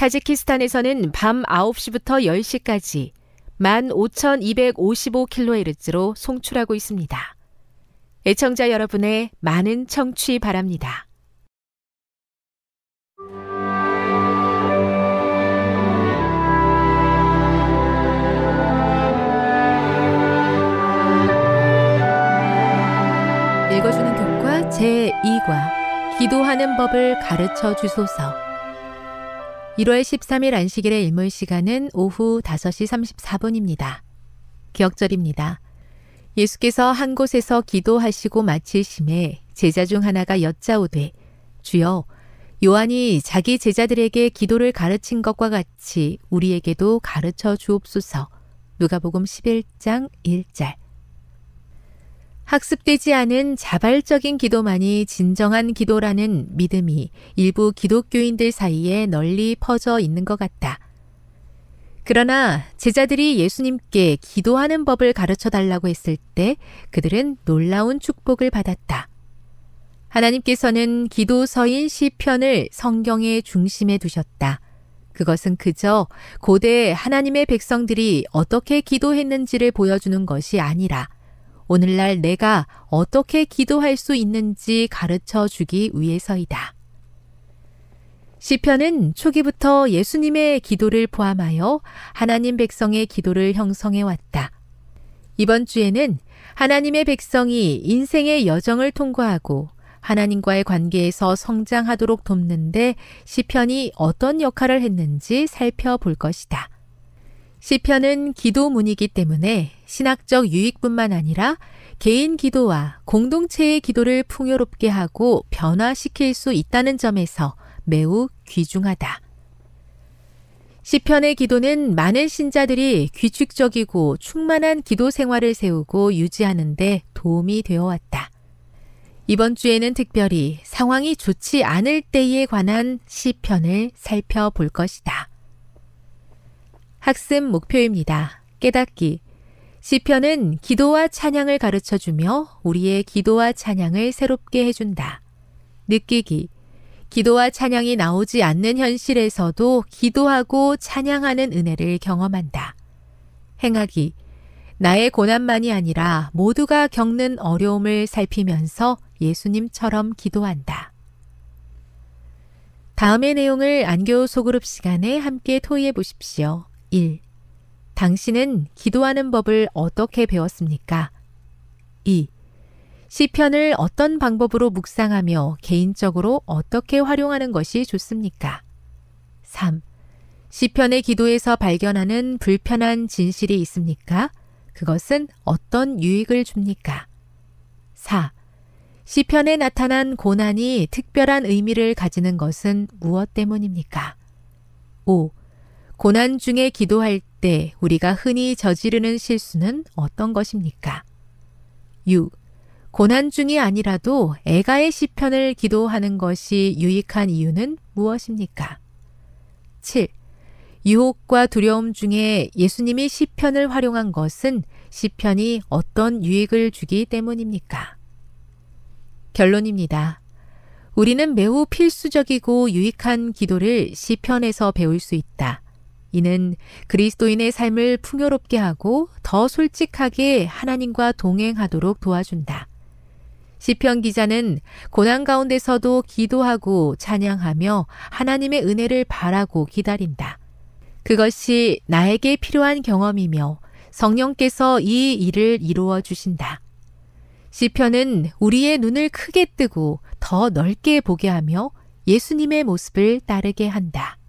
타지키스탄에서는 밤 9시부터 10시까지 15,255kHz로 송출하고 있습니다. 애청자 여러분의 많은 청취 바랍니다. 읽어주는 교과 제2과 기도하는 법을 가르쳐 주소서 1월 13일 안식일의 일몰 시간은 오후 5시 34분입니다. 기억절입니다. 예수께서 한 곳에서 기도하시고 마치심에 제자 중 하나가 여짜오되 주여 요한이 자기 제자들에게 기도를 가르친 것과 같이 우리에게도 가르쳐 주옵소서. 누가복음 11장 1절 학습되지 않은 자발적인 기도만이 진정한 기도라는 믿음이 일부 기독교인들 사이에 널리 퍼져 있는 것 같다. 그러나 제자들이 예수님께 기도하는 법을 가르쳐 달라고 했을 때 그들은 놀라운 축복을 받았다. 하나님께서는 기도서인 시편을 성경의 중심에 두셨다. 그것은 그저 고대 하나님의 백성들이 어떻게 기도했는지를 보여주는 것이 아니라 오늘날 내가 어떻게 기도할 수 있는지 가르쳐 주기 위해서이다. 시편은 초기부터 예수님의 기도를 포함하여 하나님 백성의 기도를 형성해 왔다. 이번 주에는 하나님의 백성이 인생의 여정을 통과하고 하나님과의 관계에서 성장하도록 돕는데 시편이 어떤 역할을 했는지 살펴볼 것이다. 시편은 기도문이기 때문에 신학적 유익뿐만 아니라 개인 기도와 공동체의 기도를 풍요롭게 하고 변화시킬 수 있다는 점에서 매우 귀중하다. 시편의 기도는 많은 신자들이 규칙적이고 충만한 기도 생활을 세우고 유지하는데 도움이 되어 왔다. 이번 주에는 특별히 상황이 좋지 않을 때에 관한 시편을 살펴볼 것이다. 학습 목표입니다. 깨닫기. 시편은 기도와 찬양을 가르쳐 주며 우리의 기도와 찬양을 새롭게 해준다. 느끼기. 기도와 찬양이 나오지 않는 현실에서도 기도하고 찬양하는 은혜를 경험한다. 행하기. 나의 고난만이 아니라 모두가 겪는 어려움을 살피면서 예수님처럼 기도한다. 다음의 내용을 안교 소그룹 시간에 함께 토의해 보십시오. 1. 당신은 기도하는 법을 어떻게 배웠습니까? 2. 시편을 어떤 방법으로 묵상하며 개인적으로 어떻게 활용하는 것이 좋습니까? 3. 시편의 기도에서 발견하는 불편한 진실이 있습니까? 그것은 어떤 유익을 줍니까? 4. 시편에 나타난 고난이 특별한 의미를 가지는 것은 무엇 때문입니까? 5. 고난 중에 기도할 때 우리가 흔히 저지르는 실수는 어떤 것입니까? 6. 고난 중이 아니라도 애가의 시편을 기도하는 것이 유익한 이유는 무엇입니까? 7. 유혹과 두려움 중에 예수님이 시편을 활용한 것은 시편이 어떤 유익을 주기 때문입니까? 결론입니다. 우리는 매우 필수적이고 유익한 기도를 시편에서 배울 수 있다. 이는 그리스도인의 삶을 풍요롭게 하고 더 솔직하게 하나님과 동행하도록 도와준다. 시편 기자는 고난 가운데서도 기도하고 찬양하며 하나님의 은혜를 바라고 기다린다. 그것이 나에게 필요한 경험이며 성령께서 이 일을 이루어 주신다. 시편은 우리의 눈을 크게 뜨고 더 넓게 보게 하며 예수님의 모습을 따르게 한다.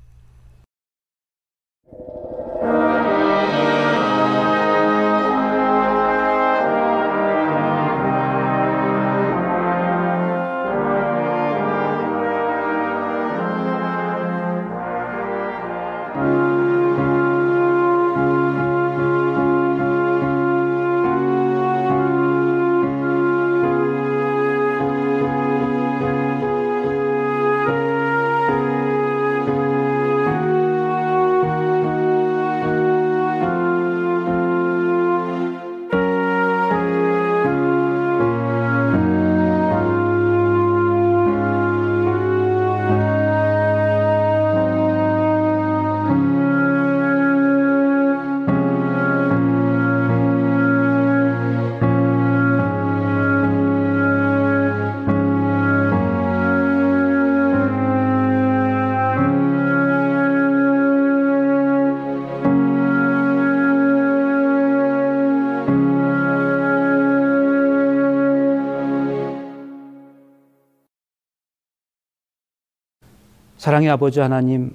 사랑의 아버지 하나님,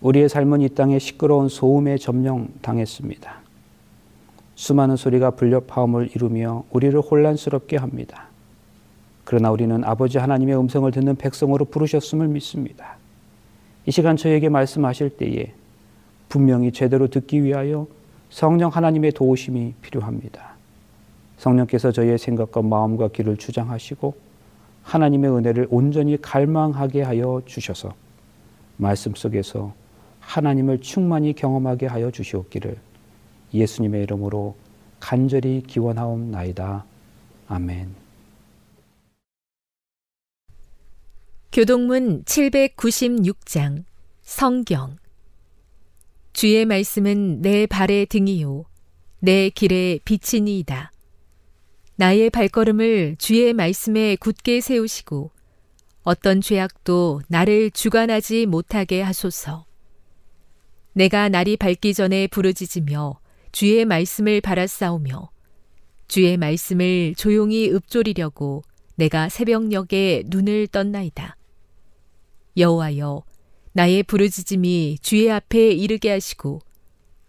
우리의 삶은 이 땅에 시끄러운 소음에 점령당했습니다. 수많은 소리가 불협화음을 이루며 우리를 혼란스럽게 합니다. 그러나 우리는 아버지 하나님의 음성을 듣는 백성으로 부르셨음을 믿습니다. 이 시간 저에게 말씀하실 때에 분명히 제대로 듣기 위하여 성령 하나님의 도우심이 필요합니다. 성령께서 저희의 생각과 마음과 길을 주장하시고 하나님의 은혜를 온전히 갈망하게 하여 주셔서 말씀 속에서 하나님을 충만히 경험하게 하여 주시옵기를 예수님의 이름으로 간절히 기원하옵나이다. 아멘. 교동문 796장 성경 주의 말씀은 내 발의 등이요 내 길의 빛이니이다. 나의 발걸음을 주의 말씀에 굳게 세우시고 어떤 죄악도 나를 주관하지 못하게 하소서. 내가 날이 밝기 전에 부르짖으며 주의 말씀을 바라싸우며 주의 말씀을 조용히 읊조리려고 내가 새벽녘에 눈을 떴나이다. 여호와여 나의 부르짖음이 주의 앞에 이르게 하시고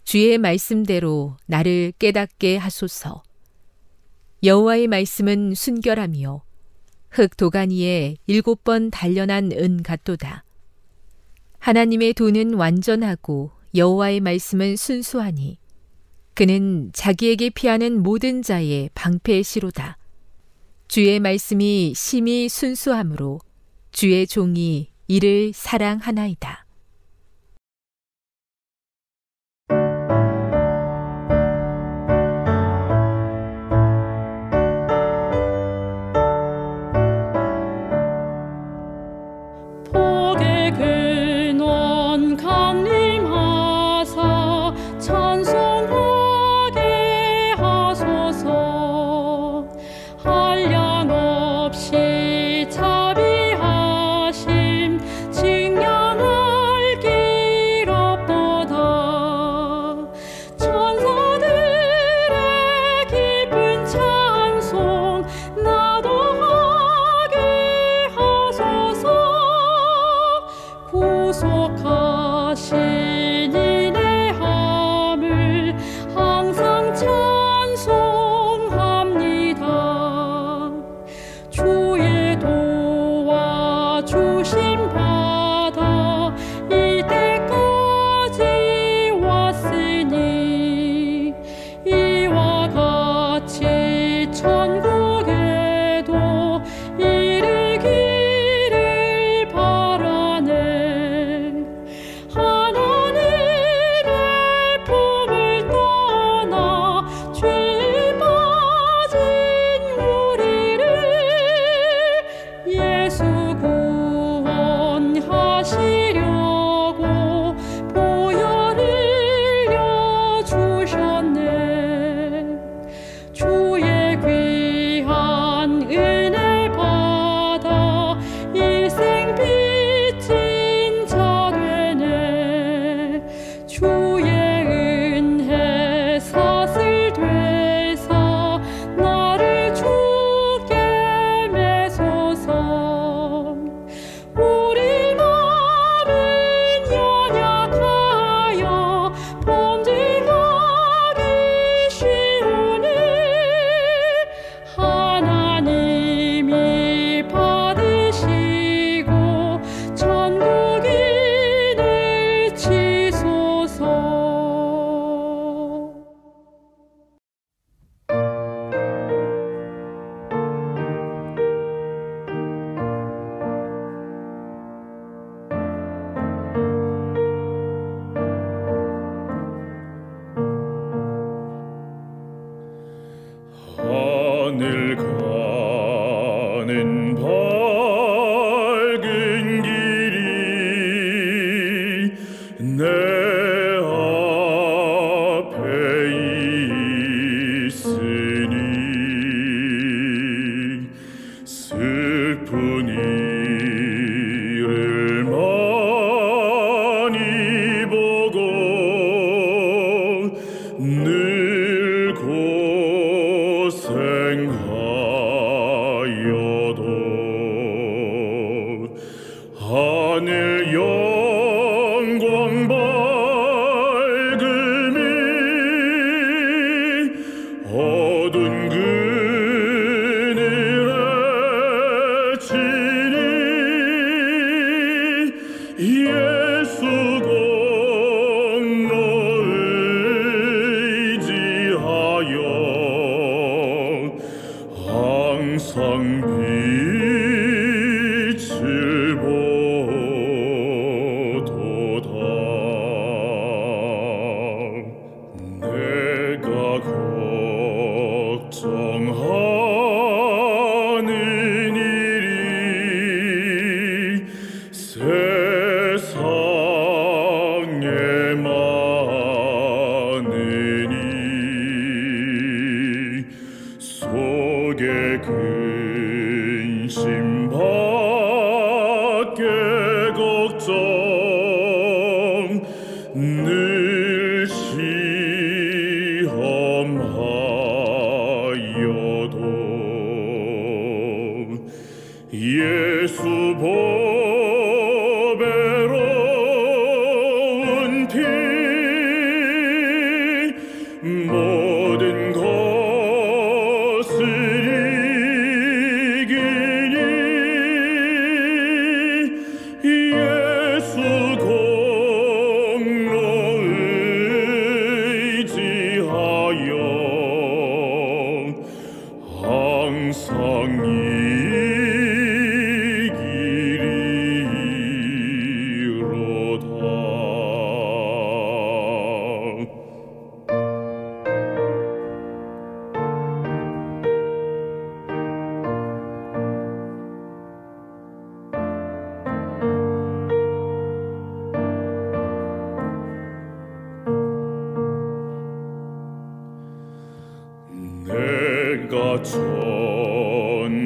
주의 말씀대로 나를 깨닫게 하소서. 여호와의 말씀은 순결하며 흙 도가니에 일곱 번 단련한 은 같도다. 하나님의 도는 완전하고 여호와의 말씀은 순수하니 그는 자기에게 피하는 모든 자의 방패시로다. 주의 말씀이 심히 순수함으로 주의 종이 이를 사랑하나이다.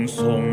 성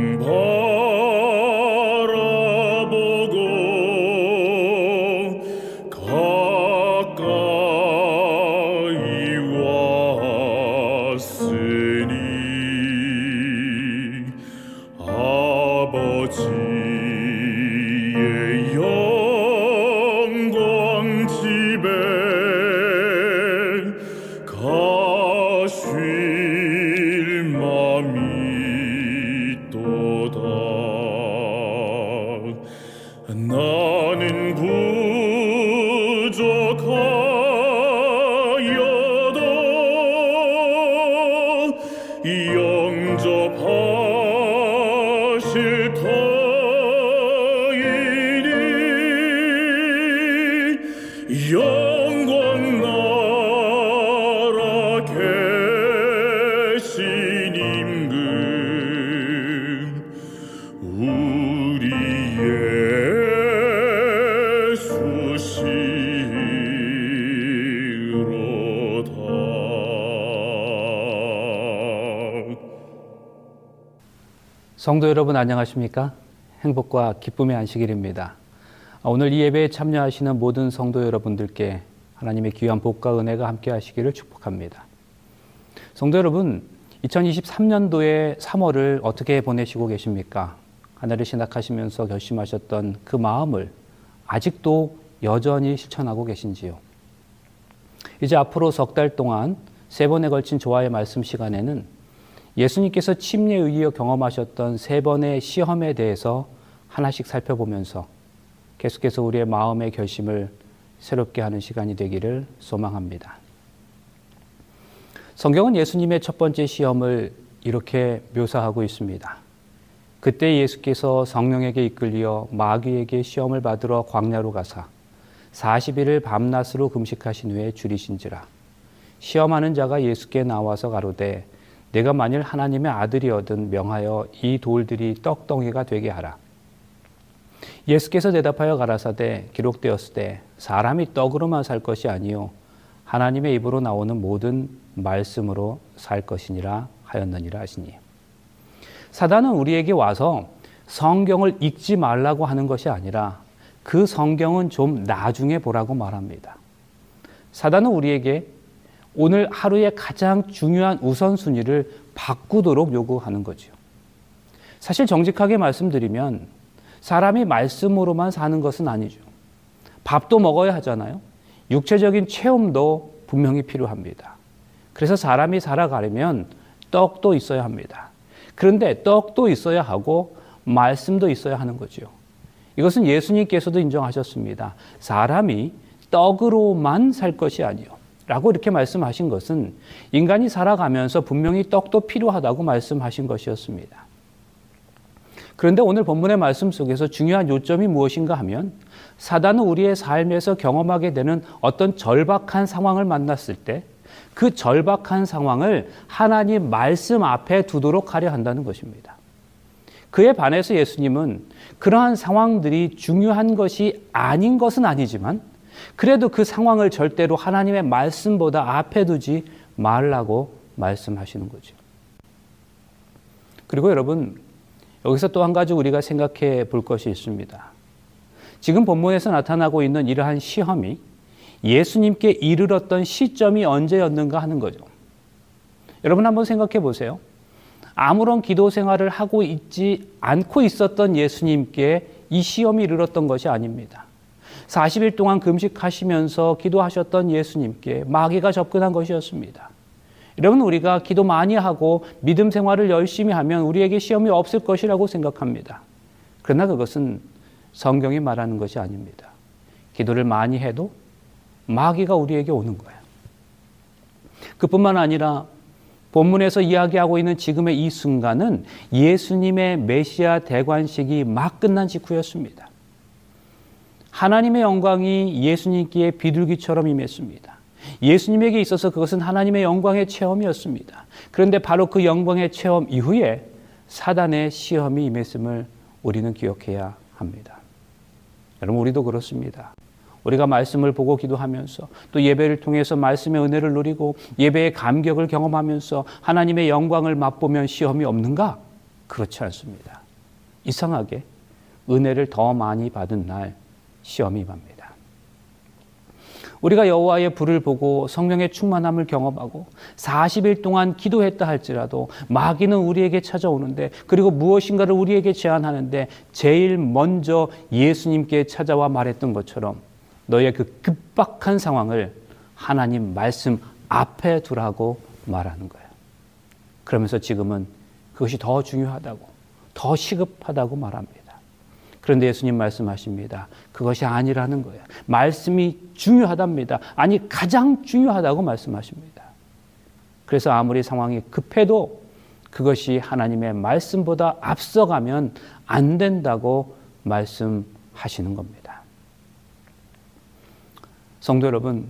도 여러분 안녕하십니까? 행복과 기쁨의 안식일입니다. 오늘 이 예배에 참여하시는 모든 성도 여러분들께 하나님의 귀한 복과 은혜가 함께 하시기를 축복합니다. 성도 여러분, 2023년도의 3월을 어떻게 보내시고 계십니까? 하늘을 신학하시면서 결심하셨던 그 마음을 아직도 여전히 실천하고 계신지요? 이제 앞으로 석 달 동안 세 번에 걸친 조화의 말씀 시간에는 예수님께서 침례 의이어 경험하셨던 세 번의 시험에 대해서 하나씩 살펴보면서 계속해서 우리의 마음의 결심을 새롭게 하는 시간이 되기를 소망합니다. 성경은 예수님의 첫 번째 시험을 이렇게 묘사하고 있습니다. 그때 예수께서 성령에게 이끌려 마귀에게 시험을 받으러 광야로 가사 40일을 밤낮으로 금식하신 후에 줄이신지라 시험하는 자가 예수께 나와서 가로되 내가 만일 하나님의 아들이어든 명하여 이 돌들이 떡덩이가 되게 하라. 예수께서 대답하여 가라사대 기록되었을 때 사람이 떡으로만 살 것이 아니요 하나님의 입으로 나오는 모든 말씀으로 살 것이니라 하였느니라 하시니 사단은 우리에게 와서 성경을 읽지 말라고 하는 것이 아니라 그 성경은 좀 나중에 보라고 말합니다. 사단은 우리에게 오늘 하루의 가장 중요한 우선순위를 바꾸도록 요구하는 거죠. 사실 정직하게 말씀드리면 사람이 말씀으로만 사는 것은 아니죠. 밥도 먹어야 하잖아요. 육체적인 체험도 분명히 필요합니다. 그래서 사람이 살아가려면 떡도 있어야 합니다. 그런데 떡도 있어야 하고 말씀도 있어야 하는 거죠. 이것은 예수님께서도 인정하셨습니다. 사람이 떡으로만 살 것이 아니요. 라고 이렇게 말씀하신 것은 인간이 살아가면서 분명히 떡도 필요하다고 말씀하신 것이었습니다. 그런데 오늘 본문의 말씀 속에서 중요한 요점이 무엇인가 하면 사단은 우리의 삶에서 경험하게 되는 어떤 절박한 상황을 만났을 때 그 절박한 상황을 하나님 말씀 앞에 두도록 하려 한다는 것입니다. 그에 반해서 예수님은 그러한 상황들이 중요한 것이 아닌 것은 아니지만 그래도 그 상황을 절대로 하나님의 말씀보다 앞에 두지 말라고 말씀하시는 거죠. 그리고 여러분, 여기서 또 한 가지 우리가 생각해 볼 것이 있습니다. 지금 본문에서 나타나고 있는 이러한 시험이 예수님께 이르렀던 시점이 언제였는가 하는 거죠. 여러분 한번 생각해 보세요. 아무런 기도 생활을 하고 있지 않고 있었던 예수님께 이 시험이 이르렀던 것이 아닙니다. 40일 동안 금식하시면서 기도하셨던 예수님께 마귀가 접근한 것이었습니다. 여러분 우리가 기도 많이 하고 믿음 생활을 열심히 하면 우리에게 시험이 없을 것이라고 생각합니다. 그러나 그것은 성경이 말하는 것이 아닙니다. 기도를 많이 해도 마귀가 우리에게 오는 거예요. 그뿐만 아니라 본문에서 이야기하고 있는 지금의 이 순간은 예수님의 메시아 대관식이 막 끝난 직후였습니다. 하나님의 영광이 예수님께 비둘기처럼 임했습니다. 예수님에게 있어서 그것은 하나님의 영광의 체험이었습니다. 그런데 바로 그 영광의 체험 이후에 사단의 시험이 임했음을 우리는 기억해야 합니다. 여러분, 우리도 그렇습니다. 우리가 말씀을 보고 기도하면서 또 예배를 통해서 말씀의 은혜를 누리고 예배의 감격을 경험하면서 하나님의 영광을 맛보면 시험이 없는가? 그렇지 않습니다. 이상하게 은혜를 더 많이 받은 날 시험이 임합니다. 우리가 여호와의 불을 보고 성령의 충만함을 경험하고 40일 동안 기도했다 할지라도 마귀는 우리에게 찾아오는데 그리고 무엇인가를 우리에게 제안하는데 제일 먼저 예수님께 찾아와 말했던 것처럼 너의 그 급박한 상황을 하나님 말씀 앞에 두라고 말하는 거예요. 그러면서 지금은 그것이 더 중요하다고, 더 시급하다고 말합니다. 그런데 예수님 말씀하십니다. 그것이 아니라는 거예요. 말씀이 중요하답니다. 아니, 가장 중요하다고 말씀하십니다. 그래서 아무리 상황이 급해도 그것이 하나님의 말씀보다 앞서가면 안 된다고 말씀하시는 겁니다. 성도 여러분,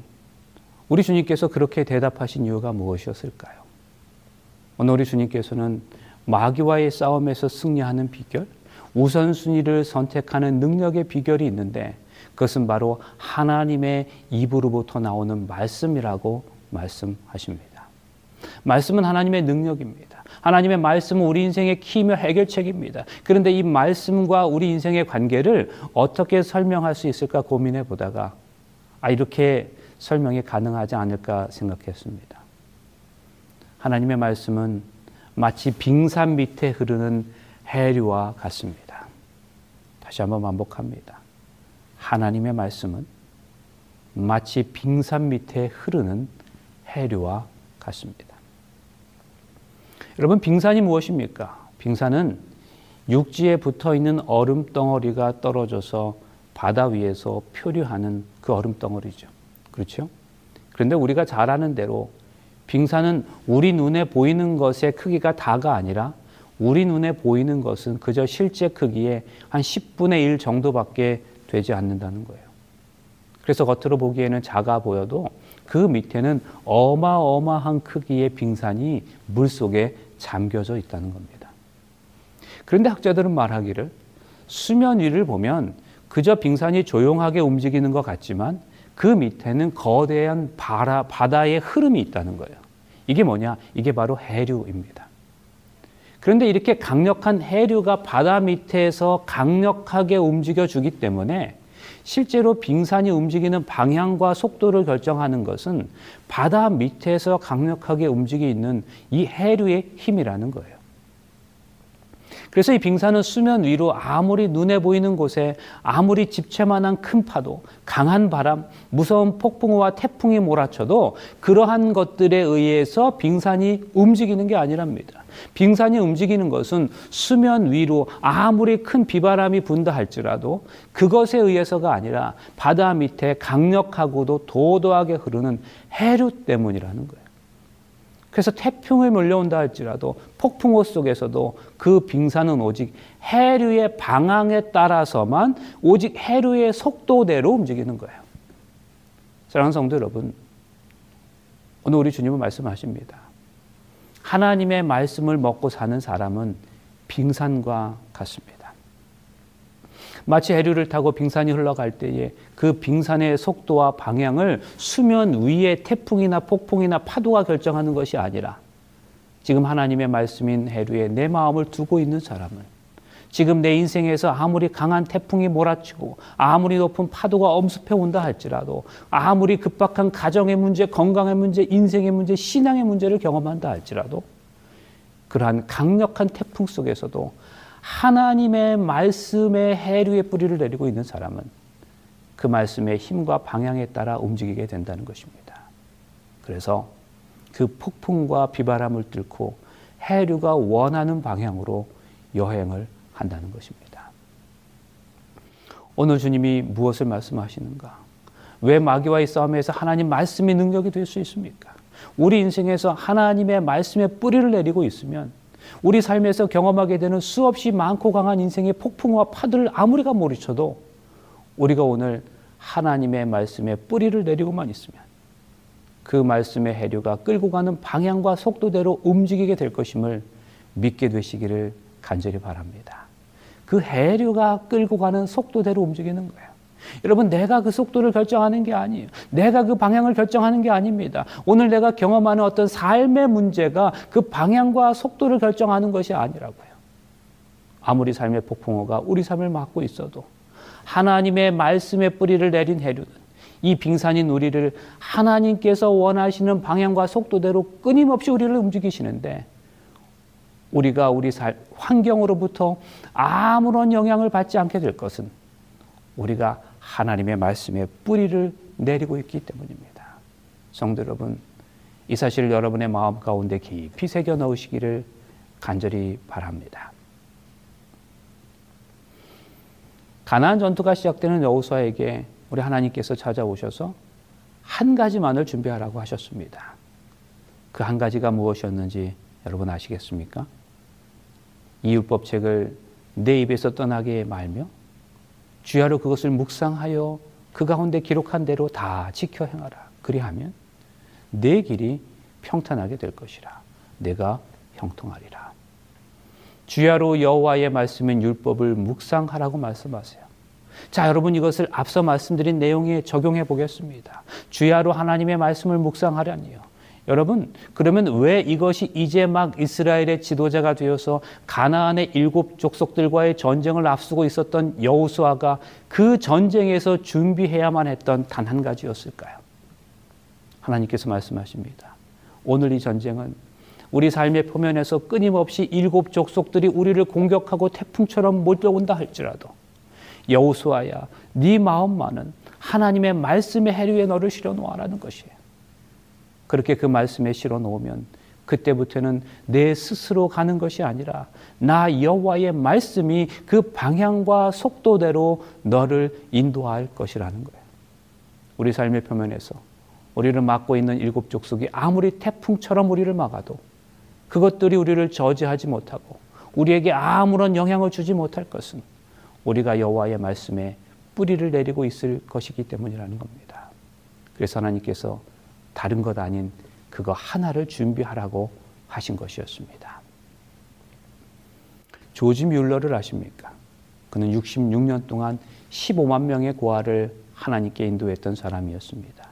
우리 주님께서 그렇게 대답하신 이유가 무엇이었을까요? 오늘 우리 주님께서는 마귀와의 싸움에서 승리하는 비결, 우선순위를 선택하는 능력의 비결이 있는데 그것은 바로 하나님의 입으로부터 나오는 말씀이라고 말씀하십니다. 말씀은 하나님의 능력입니다. 하나님의 말씀은 우리 인생의 키며 해결책입니다. 그런데 이 말씀과 우리 인생의 관계를 어떻게 설명할 수 있을까 고민해 보다가 아, 이렇게 설명이 가능하지 않을까 생각했습니다. 하나님의 말씀은 마치 빙산 밑에 흐르는 해류와 같습니다. 다시 한번 반복합니다. 하나님의 말씀은 마치 빙산 밑에 흐르는 해류와 같습니다. 여러분, 빙산이 무엇입니까? 빙산은 육지에 붙어 있는 얼음 덩어리가 떨어져서 바다 위에서 표류하는 그 얼음 덩어리죠. 그렇죠? 그런데 우리가 잘 아는 대로 빙산은 우리 눈에 보이는 것의 크기가 다가 아니라 우리 눈에 보이는 것은 그저 실제 크기의 한 10분의 1 정도밖에 되지 않는다는 거예요. 그래서 겉으로 보기에는 작아 보여도 그 밑에는 어마어마한 크기의 빙산이 물 속에 잠겨져 있다는 겁니다. 그런데 학자들은 말하기를 수면 위를 보면 그저 빙산이 조용하게 움직이는 것 같지만 그 밑에는 거대한 바다의 흐름이 있다는 거예요. 이게 뭐냐? 이게 바로 해류입니다. 그런데 이렇게 강력한 해류가 바다 밑에서 강력하게 움직여 주기 때문에 실제로 빙산이 움직이는 방향과 속도를 결정하는 것은 바다 밑에서 강력하게 움직이는 이 해류의 힘이라는 거예요. 그래서 이 빙산은 수면 위로 아무리 눈에 보이는 곳에 아무리 집채만한 큰 파도, 강한 바람, 무서운 폭풍우와 태풍이 몰아쳐도 그러한 것들에 의해서 빙산이 움직이는 게 아니랍니다. 빙산이 움직이는 것은 수면 위로 아무리 큰 비바람이 분다 할지라도 그것에 의해서가 아니라 바다 밑에 강력하고도 도도하게 흐르는 해류 때문이라는 거예요. 그래서 태풍을 몰려온다 할지라도 폭풍호 속에서도 그 빙산은 오직 해류의 방향에 따라서만 오직 해류의 속도대로 움직이는 거예요. 사랑하는 성도 여러분, 오늘 우리 주님은 말씀하십니다. 하나님의 말씀을 먹고 사는 사람은 빙산과 같습니다. 마치 해류를 타고 빙산이 흘러갈 때에 그 빙산의 속도와 방향을 수면 위의 태풍이나 폭풍이나 파도가 결정하는 것이 아니라 지금 하나님의 말씀인 해류에 내 마음을 두고 있는 사람은 지금 내 인생에서 아무리 강한 태풍이 몰아치고 아무리 높은 파도가 엄습해 온다 할지라도 아무리 급박한 가정의 문제, 건강의 문제, 인생의 문제, 신앙의 문제를 경험한다 할지라도 그러한 강력한 태풍 속에서도 하나님의 말씀의 해류의 뿌리를 내리고 있는 사람은 그 말씀의 힘과 방향에 따라 움직이게 된다는 것입니다. 그래서 그 폭풍과 비바람을 뚫고 해류가 원하는 방향으로 여행을 한다는 것입니다. 오늘 주님이 무엇을 말씀하시는가? 왜 마귀와의 싸움에서 하나님 말씀이 능력이 될 수 있습니까? 우리 인생에서 하나님의 말씀의 뿌리를 내리고 있으면 우리 삶에서 경험하게 되는 수없이 많고 강한 인생의 폭풍과 파도를 아무리가 몰이쳐도 우리가 오늘 하나님의 말씀에 뿌리를 내리고만 있으면 그 말씀의 해류가 끌고 가는 방향과 속도대로 움직이게 될 것임을 믿게 되시기를 간절히 바랍니다. 그 해류가 끌고 가는 속도대로 움직이는 거예요. 여러분, 내가 그 속도를 결정하는 게 아니에요. 내가 그 방향을 결정하는 게 아닙니다. 오늘 내가 경험하는 어떤 삶의 문제가 그 방향과 속도를 결정하는 것이 아니라고요. 아무리 삶의 폭풍우가 우리 삶을 막고 있어도 하나님의 말씀의 뿌리를 내린 해류는 이 빙산인 우리를 하나님께서 원하시는 방향과 속도대로 끊임없이 우리를 움직이시는데 우리가 우리 살, 환경으로부터 아무런 영향을 받지 않게 될 것은 우리가 하나님의 말씀에 뿌리를 내리고 있기 때문입니다. 성도 여러분, 이 사실을 여러분의 마음 가운데 깊이 새겨 넣으시기를 간절히 바랍니다. 가나안 전투가 시작되는 여호수아에게 우리 하나님께서 찾아오셔서 한 가지만을 준비하라고 하셨습니다. 그 한 가지가 무엇이었는지 여러분 아시겠습니까? 이 율법 책을 내 입에서 떠나게 말며 주야로 그것을 묵상하여 그 가운데 기록한 대로 다 지켜 행하라. 그리하면 내 길이 평탄하게 될 것이라. 내가 형통하리라. 주야로 여호와의 말씀인 율법을 묵상하라고 말씀하세요. 자, 여러분 이것을 앞서 말씀드린 내용에 적용해 보겠습니다. 주야로 하나님의 말씀을 묵상하라니요. 여러분, 그러면 왜 이것이 이제 막 이스라엘의 지도자가 되어서 가나안의 일곱 족속들과의 전쟁을 앞두고 있었던 여호수아가 그 전쟁에서 준비해야만 했던 단 한 가지였을까요? 하나님께서 말씀하십니다. 오늘 이 전쟁은 우리 삶의 표면에서 끊임없이 일곱 족속들이 우리를 공격하고 태풍처럼 몰려온다 할지라도 여호수아야 네 마음만은 하나님의 말씀의 해류에 너를 실어 놓아라는 것이에요. 그렇게 그 말씀에 실어 놓으면 그때부터는 내 스스로 가는 것이 아니라 나 여호와의 말씀이 그 방향과 속도대로 너를 인도할 것이라는 거예요. 우리 삶의 표면에서 우리를 막고 있는 일곱 족속이 아무리 태풍처럼 우리를 막아도 그것들이 우리를 저지하지 못하고 우리에게 아무런 영향을 주지 못할 것은 우리가 여호와의 말씀에 뿌리를 내리고 있을 것이기 때문이라는 겁니다. 그래서 하나님께서 다른 것 아닌 그거 하나를 준비하라고 하신 것이었습니다. 조지 뮬러를 아십니까? 그는 66년 동안 15만 명의 고아를 하나님께 인도했던 사람이었습니다.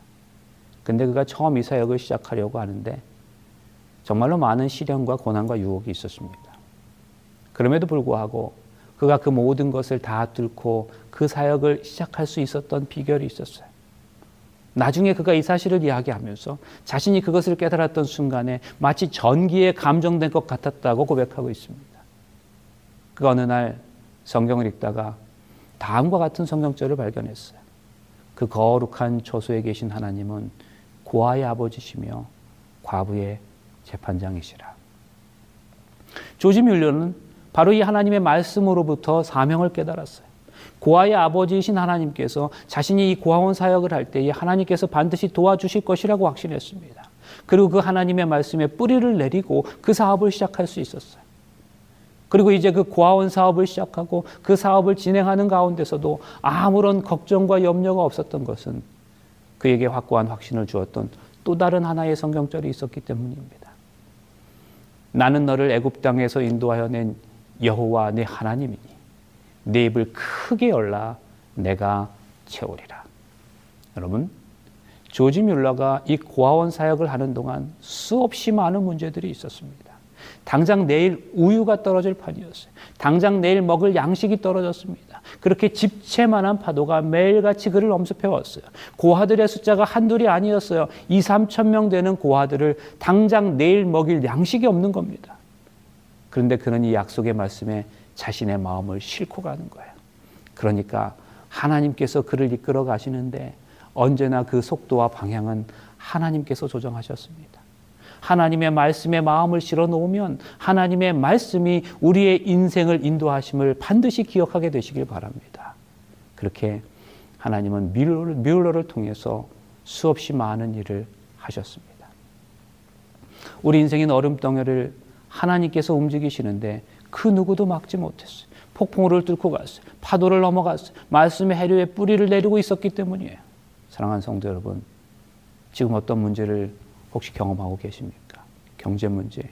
근데 그가 처음 이 사역을 시작하려고 하는데 정말로 많은 시련과 고난과 유혹이 있었습니다. 그럼에도 불구하고 그가 그 모든 것을 다 뚫고 그 사역을 시작할 수 있었던 비결이 있었어요. 나중에 그가 이 사실을 이야기하면서 자신이 그것을 깨달았던 순간에 마치 전기에 감정된 것 같았다고 고백하고 있습니다. 그 어느 날 성경을 읽다가 다음과 같은 성경절을 발견했어요. 그 거룩한 처소에 계신 하나님은 고아의 아버지시며 과부의 재판장이시라. 조지 뮬러는 바로 이 하나님의 말씀으로부터 사명을 깨달았어요. 고아의 아버지이신 하나님께서 자신이 이 고아원 사역을 할 때에 하나님께서 반드시 도와주실 것이라고 확신했습니다. 그리고 그 하나님의 말씀에 뿌리를 내리고 그 사업을 시작할 수 있었어요. 그리고 이제 그 고아원 사업을 시작하고 그 사업을 진행하는 가운데서도 아무런 걱정과 염려가 없었던 것은 그에게 확고한 확신을 주었던 또 다른 하나의 성경절이 있었기 때문입니다. 나는 너를 애굽 땅에서 인도하여 낸 여호와 내 하나님이니 내 입을 크게 열라 내가 채우리라. 여러분 조지 뮬러가 이 고아원 사역을 하는 동안 수없이 많은 문제들이 있었습니다. 당장 내일 우유가 떨어질 판이었어요. 당장 내일 먹을 양식이 떨어졌습니다. 그렇게 집채만한 파도가 매일같이 그를 엄습해 왔어요. 고아들의 숫자가 한둘이 아니었어요. 2, 3천 명 되는 고아들을 당장 내일 먹일 양식이 없는 겁니다. 그런데 그는 이 약속의 말씀에 자신의 마음을 싣고 가는 거예요. 그러니까 하나님께서 그를 이끌어 가시는데 언제나 그 속도와 방향은 하나님께서 조정하셨습니다. 하나님의 말씀에 마음을 실어 놓으면 하나님의 말씀이 우리의 인생을 인도하심을 반드시 기억하게 되시길 바랍니다. 그렇게 하나님은 뮬러를 통해서 수없이 많은 일을 하셨습니다. 우리 인생의 얼음덩어리를 하나님께서 움직이시는데 그 누구도 막지 못했어요. 폭풍우를 뚫고 갔어요. 파도를 넘어갔어요. 말씀의 해류에 뿌리를 내리고 있었기 때문이에요. 사랑하는 성도 여러분, 지금 어떤 문제를 혹시 경험하고 계십니까? 경제 문제,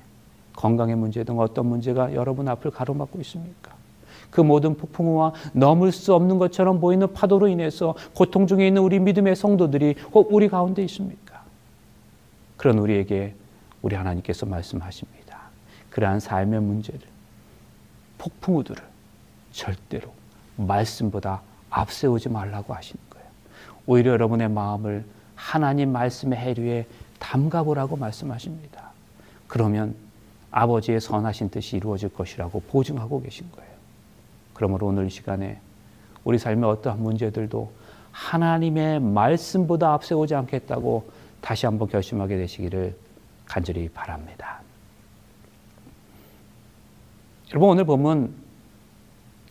건강의 문제 등 어떤 문제가 여러분 앞을 가로막고 있습니까? 그 모든 폭풍우와 넘을 수 없는 것처럼 보이는 파도로 인해서 고통 중에 있는 우리 믿음의 성도들이 혹 우리 가운데 있습니까? 그런 우리에게 우리 하나님께서 말씀하십니다. 그러한 삶의 문제를, 폭풍우들을 절대로 말씀보다 앞세우지 말라고 하시는 거예요. 오히려 여러분의 마음을 하나님 말씀의 해류에 담가보라고 말씀하십니다. 그러면 아버지의 선하신 뜻이 이루어질 것이라고 보증하고 계신 거예요. 그러므로 오늘 이 시간에 우리 삶의 어떠한 문제들도 하나님의 말씀보다 앞세우지 않겠다고 다시 한번 결심하게 되시기를 간절히 바랍니다. 여러분 오늘 보면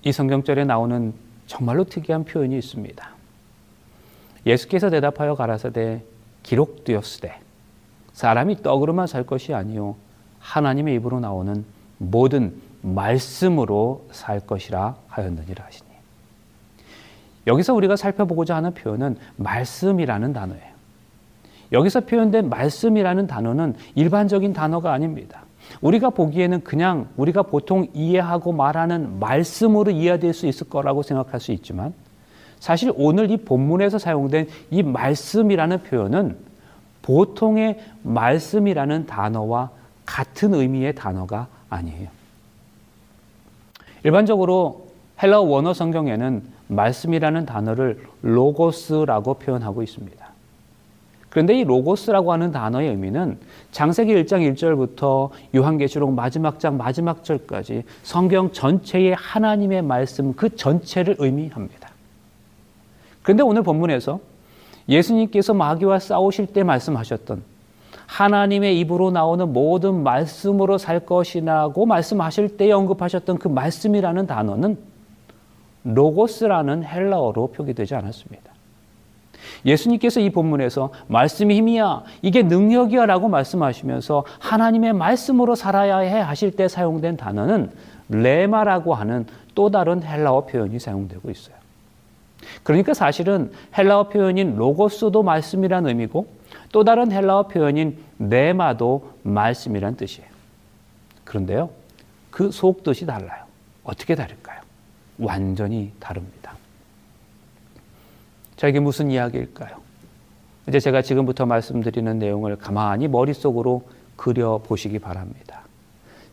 이 성경절에 나오는 정말로 특이한 표현이 있습니다. 예수께서 대답하여 가라사대 기록되었으되 사람이 떡으로만 살 것이 아니요 하나님의 입으로 나오는 모든 말씀으로 살 것이라 하였느니라 하시니. 여기서 우리가 살펴보고자 하는 표현은 말씀이라는 단어예요. 여기서 표현된 말씀이라는 단어는 일반적인 단어가 아닙니다. 우리가 보기에는 그냥 우리가 보통 이해하고 말하는 말씀으로 이해될 수 있을 거라고 생각할 수 있지만 사실 오늘 이 본문에서 사용된 이 말씀이라는 표현은 보통의 말씀이라는 단어와 같은 의미의 단어가 아니에요. 일반적으로 헬라 원어 성경에는 말씀이라는 단어를 로고스라고 표현하고 있습니다. 그런데 이 로고스라고 하는 단어의 의미는 장세기 1장 1절부터 요한계시록 마지막 장 마지막 절까지 성경 전체의 하나님의 말씀 그 전체를 의미합니다. 그런데 오늘 본문에서 예수님께서 마귀와 싸우실 때 말씀하셨던 하나님의 입으로 나오는 모든 말씀으로 살 것이라고 말씀하실 때 언급하셨던 그 말씀이라는 단어는 로고스라는 헬라어로 표기되지 않았습니다. 예수님께서 이 본문에서 말씀이 힘이야, 이게 능력이야 라고 말씀하시면서 하나님의 말씀으로 살아야 해 하실 때 사용된 단어는 레마라고 하는 또 다른 헬라어 표현이 사용되고 있어요. 그러니까 사실은 헬라어 표현인 로고스도 말씀이란 의미고 또 다른 헬라어 표현인 네마도 말씀이란 뜻이에요. 그런데요, 그 속뜻이 달라요. 어떻게 다를까요? 완전히 다릅니다. 자, 이게 무슨 이야기일까요? 이제 제가 지금부터 말씀드리는 내용을 가만히 머릿속으로 그려 보시기 바랍니다.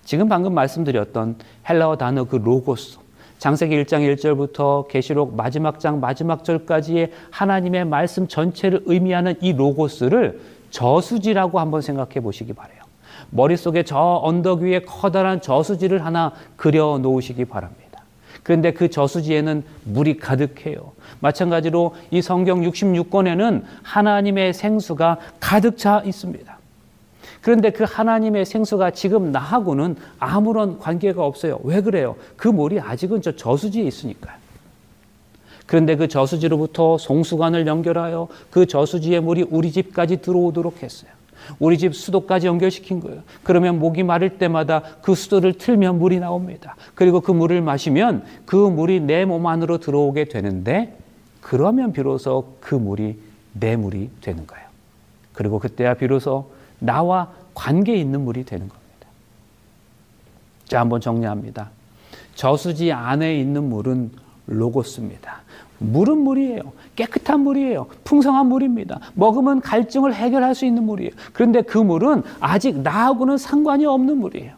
지금 방금 말씀드렸던 헬라어 단어 그 로고스, 장세기 1장 1절부터 계시록 마지막 장 마지막 절까지의 하나님의 말씀 전체를 의미하는 이 로고스를 저수지라고 한번 생각해 보시기 바래요. 머릿속에 저 언덕 위에 커다란 저수지를 하나 그려 놓으시기 바랍니다. 그런데 그 저수지에는 물이 가득해요. 마찬가지로 이 성경 66권에는 하나님의 생수가 가득 차 있습니다. 그런데 그 하나님의 생수가 지금 나하고는 아무런 관계가 없어요. 왜 그래요? 그 물이 아직은 저 저수지에 있으니까요. 그런데 그 저수지로부터 송수관을 연결하여 그 저수지의 물이 우리 집까지 들어오도록 했어요. 우리 집 수도까지 연결시킨 거예요. 그러면 목이 마를 때마다 그 수도를 틀면 물이 나옵니다. 그리고 그 물을 마시면 그 물이 내 몸 안으로 들어오게 되는데 그러면 비로소 그 물이 내 물이 되는 거예요. 그리고 그때야 비로소 나와 관계 있는 물이 되는 겁니다. 자, 한번 정리합니다. 저수지 안에 있는 물은 로고스입니다. 물은 물이에요. 깨끗한 물이에요. 풍성한 물입니다. 먹으면 갈증을 해결할 수 있는 물이에요. 그런데 그 물은 아직 나하고는 상관이 없는 물이에요.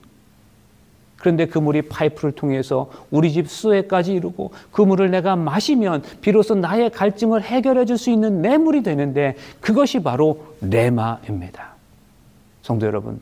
그런데 그 물이 파이프를 통해서 우리 집 수에까지 이르고 그 물을 내가 마시면 비로소 나의 갈증을 해결해 줄 수 있는 내 물이 되는데 그것이 바로 레마입니다. 성도 여러분,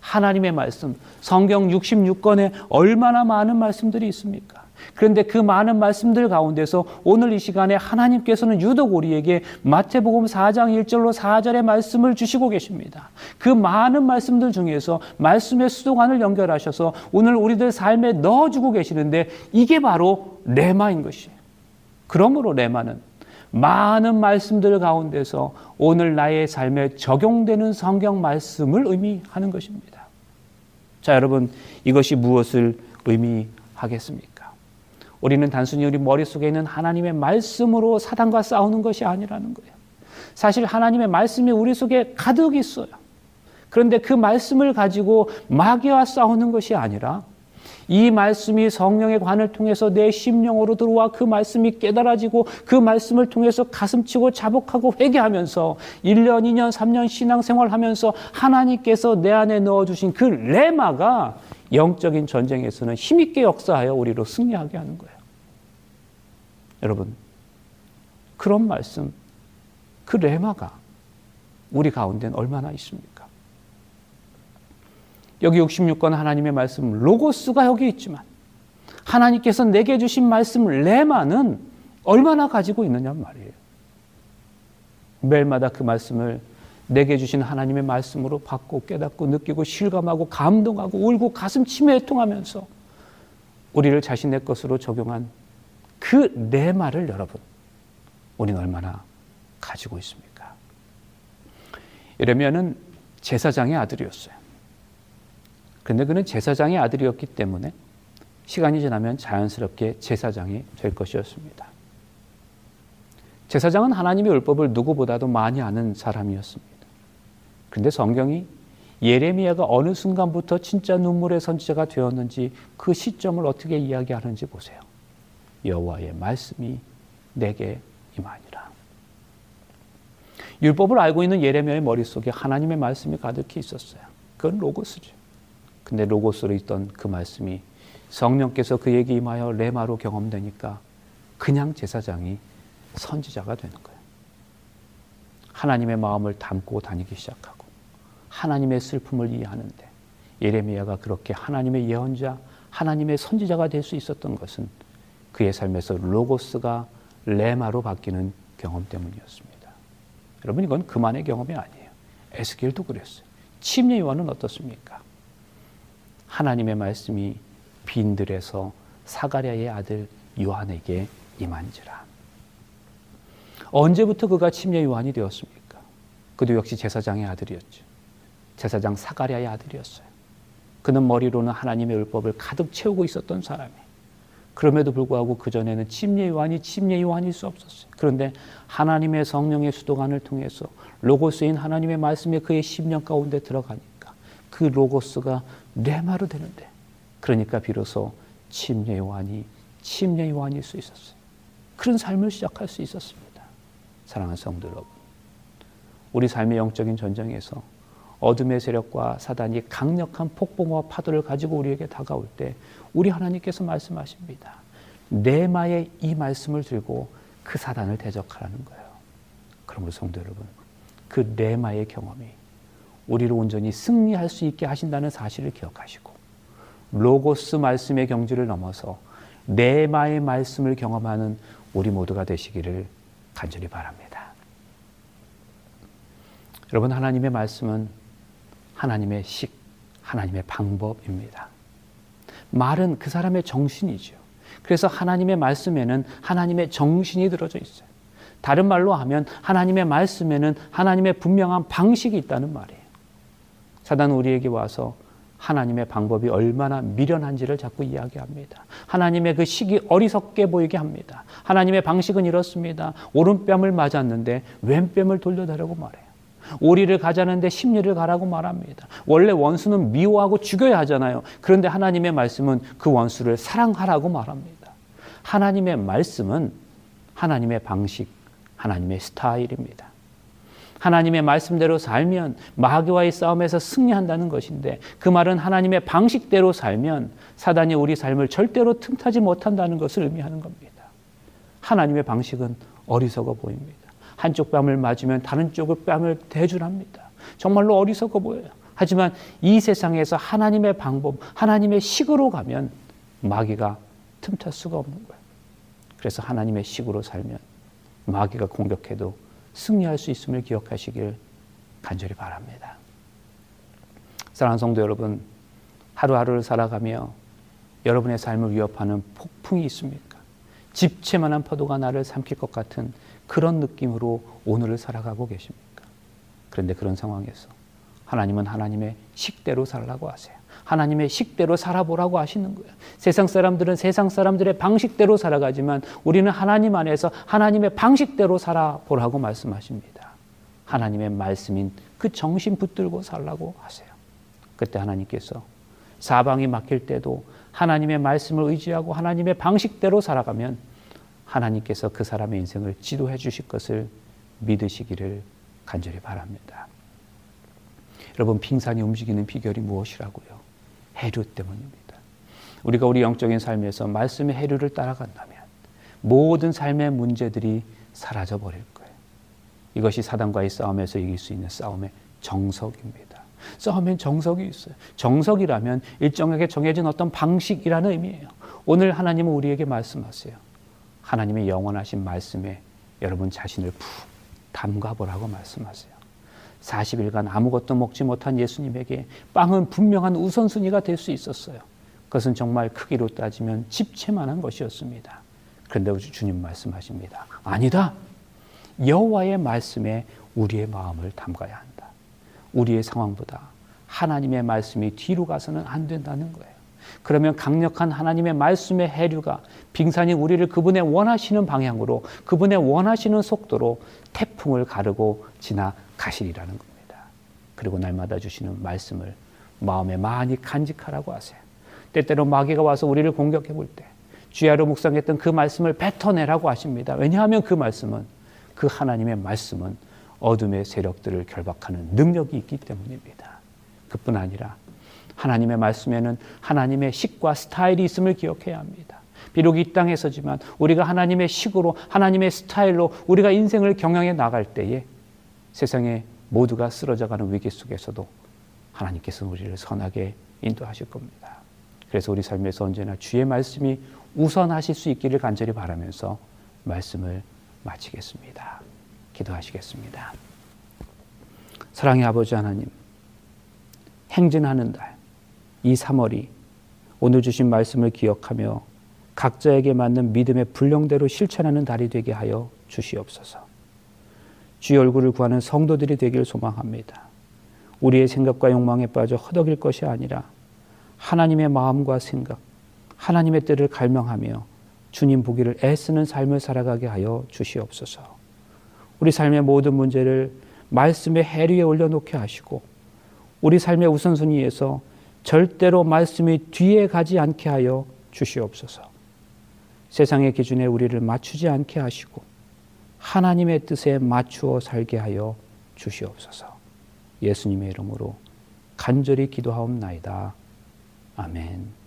하나님의 말씀, 성경 66권에 얼마나 많은 말씀들이 있습니까? 그런데 그 많은 말씀들 가운데서 오늘 이 시간에 하나님께서는 유독 우리에게 마태복음 4장 1절로 4절의 말씀을 주시고 계십니다. 그 많은 말씀들 중에서 말씀의 수도관을 연결하셔서 오늘 우리들 삶에 넣어주고 계시는데 이게 바로 레마인 것이에요. 그러므로 레마는 많은 말씀들 가운데서 오늘 나의 삶에 적용되는 성경 말씀을 의미하는 것입니다. 자, 여러분, 이것이 무엇을 의미하겠습니까? 우리는 단순히 우리 머릿속에 있는 하나님의 말씀으로 사단과 싸우는 것이 아니라는 거예요. 사실 하나님의 말씀이 우리 속에 가득 있어요. 그런데 그 말씀을 가지고 마귀와 싸우는 것이 아니라 이 말씀이 성령의 관을 통해서 내 심령으로 들어와 그 말씀이 깨달아지고 그 말씀을 통해서 가슴치고 자복하고 회개하면서 1년, 2년, 3년 신앙생활 하면서 하나님께서 내 안에 넣어주신 그 레마가 영적인 전쟁에서는 힘있게 역사하여 우리로 승리하게 하는 거예요. 여러분, 그런 말씀, 그 레마가 우리 가운데는 얼마나 있습니까? 여기 66권 하나님의 말씀, 로고스가 여기 있지만, 하나님께서 내게 주신 말씀, 레마는 얼마나 가지고 있느냐 말이에요. 매일마다 그 말씀을 내게 주신 하나님의 말씀으로 받고 깨닫고 느끼고 실감하고 감동하고 울고 가슴 치매 애통하면서 우리를 자신의 것으로 적용한 그내 말을 여러분 우리는 얼마나 가지고 있습니까? 이러면은 제사장의 아들이었어요. 근데 그는 제사장의 아들이었기 때문에 시간이 지나면 자연스럽게 제사장이 될 것이었습니다. 제사장은 하나님의 율법을 누구보다도 많이 아는 사람이었습니다. 근데 성경이 예레미야가 어느 순간부터 진짜 눈물의 선지자가 되었는지 그 시점을 어떻게 이야기하는지 보세요. 여호와의 말씀이 내게 임하니라. 율법을 알고 있는 예레미야의 머릿속에 하나님의 말씀이 가득히 있었어요. 그건 로고스죠. 근데 로고스로 있던 그 말씀이 성령께서 그에게 임하여 레마로 경험되니까 그냥 제사장이 선지자가 되는 거예요. 하나님의 마음을 담고 다니기 시작하고 하나님의 슬픔을 이해하는데 예레미야가 그렇게 하나님의 예언자, 하나님의 선지자가 될 수 있었던 것은 그의 삶에서 로고스가 레마로 바뀌는 경험 때문이었습니다. 여러분 이건 그만의 경험이 아니에요. 에스겔도 그랬어요. 침례 요한은 어떻습니까? 하나님의 말씀이 빈들에서 사가랴의 아들 요한에게 임한지라. 언제부터 그가 침례 요한이 되었습니까? 그도 역시 제사장의 아들이었죠. 제사장 사가랴의 아들이었어요. 그는 머리로는 하나님의 율법을 가득 채우고 있었던 사람이. 그럼에도 불구하고 그전에는 침례 요한이 침례 요한일 수 없었어요. 그런데 하나님의 성령의 수도관을 통해서 로고스인 하나님의 말씀이 그의 심령 가운데 들어가니까 그 로고스가 레마로 되는데 그러니까 비로소 침례 요한이 침례 요한일 수 있었어요. 그런 삶을 시작할 수 있었습니다. 사랑하는 성도 여러분. 우리 삶의 영적인 전쟁에서 어둠의 세력과 사단이 강력한 폭풍과 파도를 가지고 우리에게 다가올 때 우리 하나님께서 말씀하십니다. 내마의 이 말씀을 들고 그 사단을 대적하라는 거예요. 그러므로 성도 여러분, 그 레마의 경험이 우리를 온전히 승리할 수 있게 하신다는 사실을 기억하시고 로고스 말씀의 경지를 넘어서 레마의 말씀을 경험하는 우리 모두가 되시기를 간절히 바랍니다. 여러분 하나님의 말씀은 하나님의 식, 하나님의 방법입니다. 말은 그 사람의 정신이죠. 그래서 하나님의 말씀에는 하나님의 정신이 들어져 있어요. 다른 말로 하면 하나님의 말씀에는 하나님의 분명한 방식이 있다는 말이에요. 사단은 우리에게 와서 하나님의 방법이 얼마나 미련한지를 자꾸 이야기합니다. 하나님의 그 식이 어리석게 보이게 합니다. 하나님의 방식은 이렇습니다. 오른뺨을 맞았는데 왼뺨을 돌려달라고 말해요. 오리를 가자는데 심리를 가라고 말합니다. 원래 원수는 미워하고 죽여야 하잖아요. 그런데 하나님의 말씀은 그 원수를 사랑하라고 말합니다. 하나님의 말씀은 하나님의 방식, 하나님의 스타일입니다. 하나님의 말씀대로 살면 마귀와의 싸움에서 승리한다는 것인데 그 말은 하나님의 방식대로 살면 사단이 우리 삶을 절대로 틈타지 못한다는 것을 의미하는 겁니다. 하나님의 방식은 어리석어 보입니다. 한쪽 뺨을 맞으면 다른 쪽을 뺨을 대줄합니다. 정말로 어리석어 보여요. 하지만 이 세상에서 하나님의 방법, 하나님의 식으로 가면 마귀가 틈탈 수가 없는 거예요. 그래서 하나님의 식으로 살면 마귀가 공격해도 승리할 수 있음을 기억하시길 간절히 바랍니다. 사랑하는 성도 여러분, 하루하루를 살아가며 여러분의 삶을 위협하는 폭풍이 있습니까? 집채만한 파도가 나를 삼킬 것 같은 그런 느낌으로 오늘을 살아가고 계십니까? 그런데 그런 상황에서 하나님은 하나님의 식대로 살라고 하세요. 하나님의 식대로 살아보라고 하시는 거예요. 세상 사람들은 세상 사람들의 방식대로 살아가지만 우리는 하나님 안에서 하나님의 방식대로 살아보라고 말씀하십니다. 하나님의 말씀인 그 정신 붙들고 살라고 하세요. 그때 하나님께서 사방이 막힐 때도 하나님의 말씀을 의지하고 하나님의 방식대로 살아가면 하나님께서 그 사람의 인생을 지도해 주실 것을 믿으시기를 간절히 바랍니다. 여러분, 빙산이 움직이는 비결이 무엇이라고요? 해류 때문입니다. 우리가 우리 영적인 삶에서 말씀의 해류를 따라간다면 모든 삶의 문제들이 사라져 버릴 거예요. 이것이 사단과의 싸움에서 이길 수 있는 싸움의 정석입니다. 싸움엔 정석이 있어요. 정석이라면 일정하게 정해진 어떤 방식이라는 의미예요. 오늘 하나님은 우리에게 말씀하세요. 하나님의 영원하신 말씀에 여러분 자신을 푹 담가보라고 말씀하세요. 40일간 아무것도 먹지 못한 예수님에게 빵은 분명한 우선순위가 될 수 있었어요. 그것은 정말 크기로 따지면 집채만한 것이었습니다. 그런데 주님 말씀하십니다. 아니다. 여호와의 말씀에 우리의 마음을 담가야 한다. 우리의 상황보다 하나님의 말씀이 뒤로 가서는 안 된다는 거예요. 그러면 강력한 하나님의 말씀의 해류가 빙산이 우리를 그분의 원하시는 방향으로 그분의 원하시는 속도로 태풍을 가르고 지나 가시리라는 겁니다. 그리고 날마다 주시는 말씀을 마음에 많이 간직하라고 하세요. 때때로 마귀가 와서 우리를 공격해 볼 때 주야로 묵상했던 그 말씀을 뱉어내라고 하십니다. 왜냐하면 그 말씀은 그 하나님의 말씀은 어둠의 세력들을 결박하는 능력이 있기 때문입니다. 그뿐 아니라 하나님의 말씀에는 하나님의 식과 스타일이 있음을 기억해야 합니다. 비록 이 땅에서지만 우리가 하나님의 식으로 하나님의 스타일로 우리가 인생을 경영해 나갈 때에 세상에 모두가 쓰러져가는 위기 속에서도 하나님께서 우리를 선하게 인도하실 겁니다. 그래서 우리 삶에서 언제나 주의 말씀이 우선하실 수 있기를 간절히 바라면서 말씀을 마치겠습니다. 기도하시겠습니다. 사랑의 아버지 하나님, 행진하는 달, 이 3월이 오늘 주신 말씀을 기억하며 각자에게 맞는 믿음의 분량대로 실천하는 달이 되게 하여 주시옵소서. 주의 얼굴을 구하는 성도들이 되길 소망합니다. 우리의 생각과 욕망에 빠져 허덕일 것이 아니라 하나님의 마음과 생각, 하나님의 뜻을 갈망하며 주님 보기를 애쓰는 삶을 살아가게 하여 주시옵소서. 우리 삶의 모든 문제를 말씀의 해류에 올려놓게 하시고 우리 삶의 우선순위에서 절대로 말씀이 뒤에 가지 않게 하여 주시옵소서. 세상의 기준에 우리를 맞추지 않게 하시고 하나님의 뜻에 맞추어 살게 하여 주시옵소서. 예수님의 이름으로 간절히 기도하옵나이다. 아멘.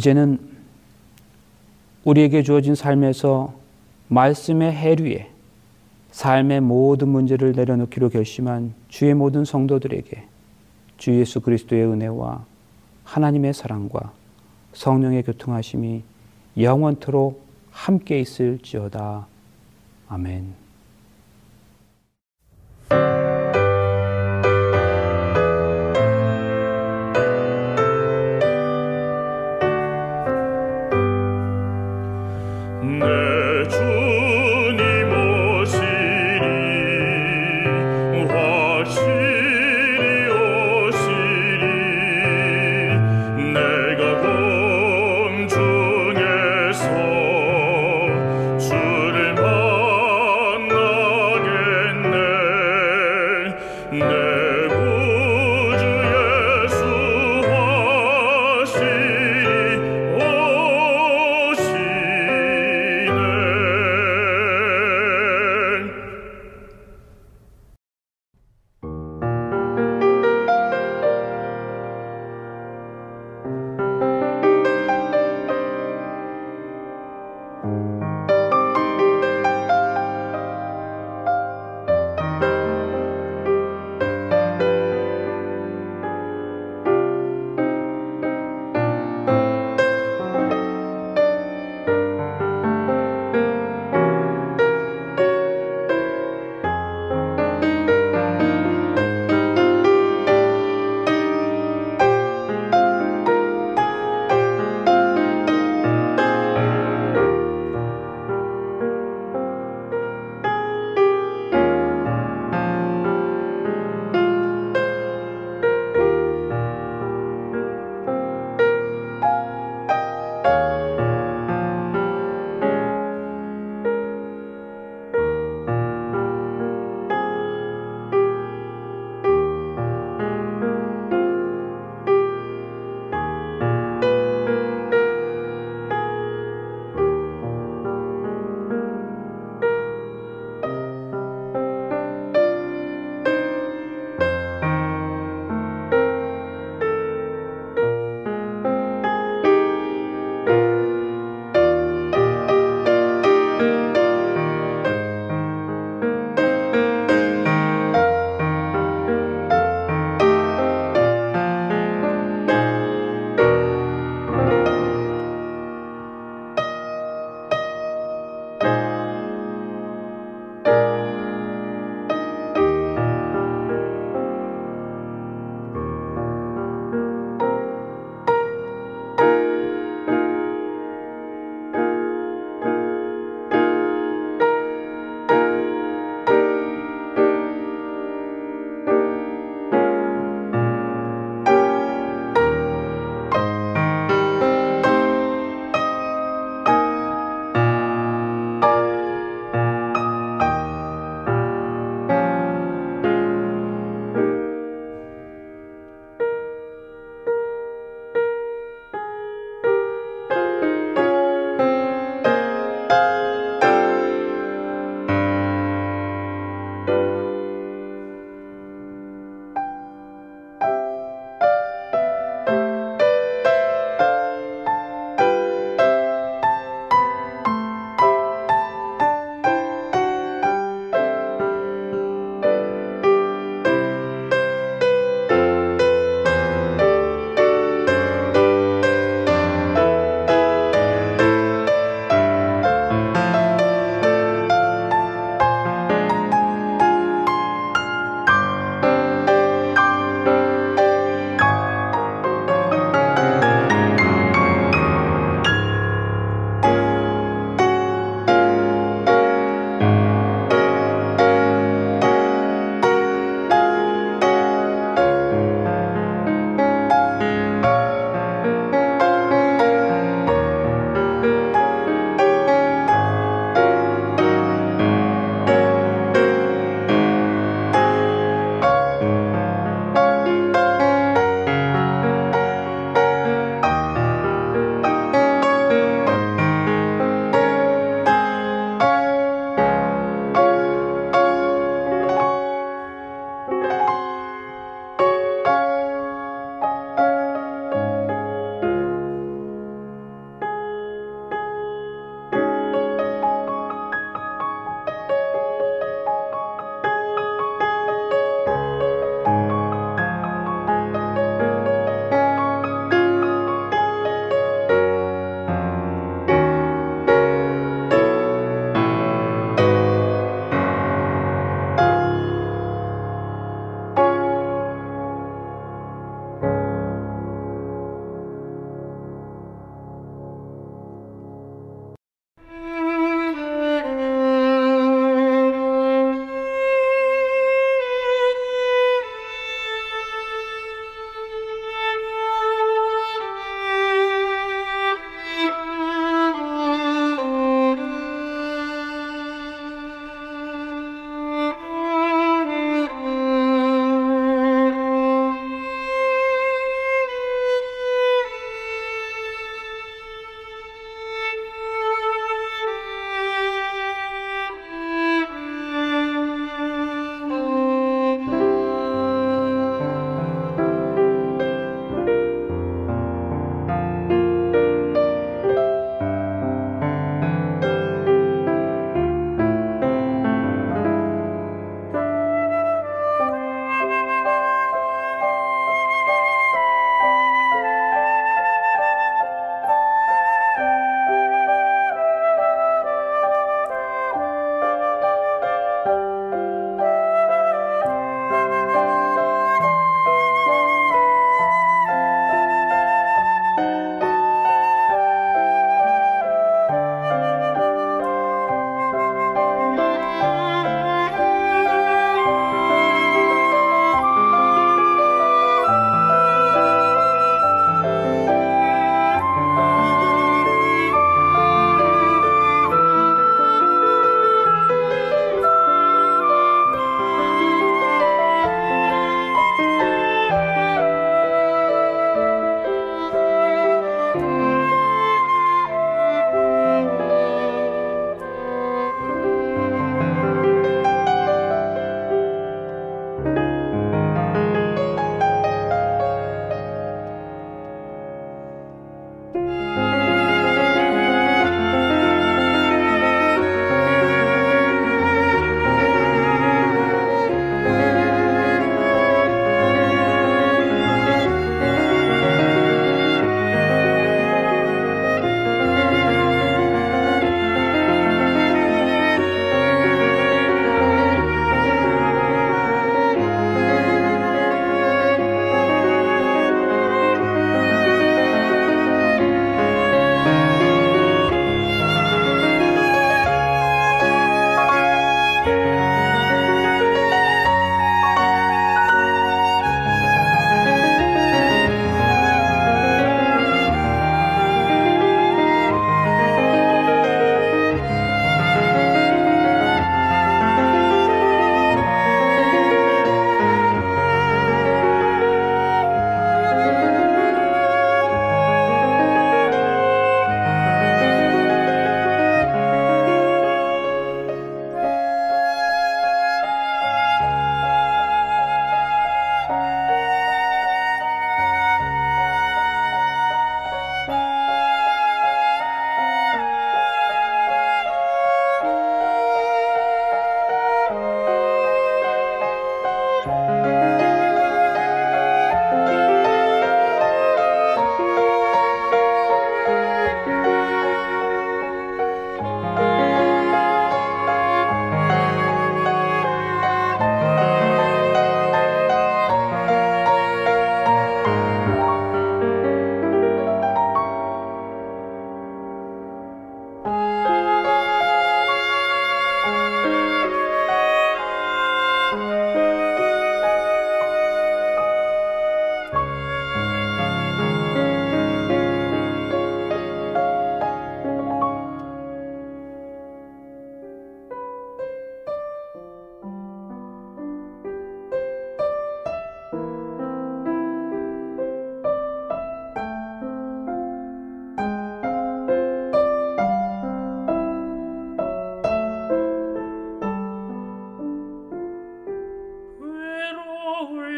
이제는 우리에게 주어진 삶에서 말씀의 해류에 삶의 모든 문제를 내려놓기로 결심한 주의 모든 성도들에게 주 예수 그리스도의 은혜와 하나님의 사랑과 성령의 교통하심이 영원토록 함께 있을지어다. 아멘.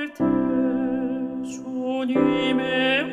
때 주님의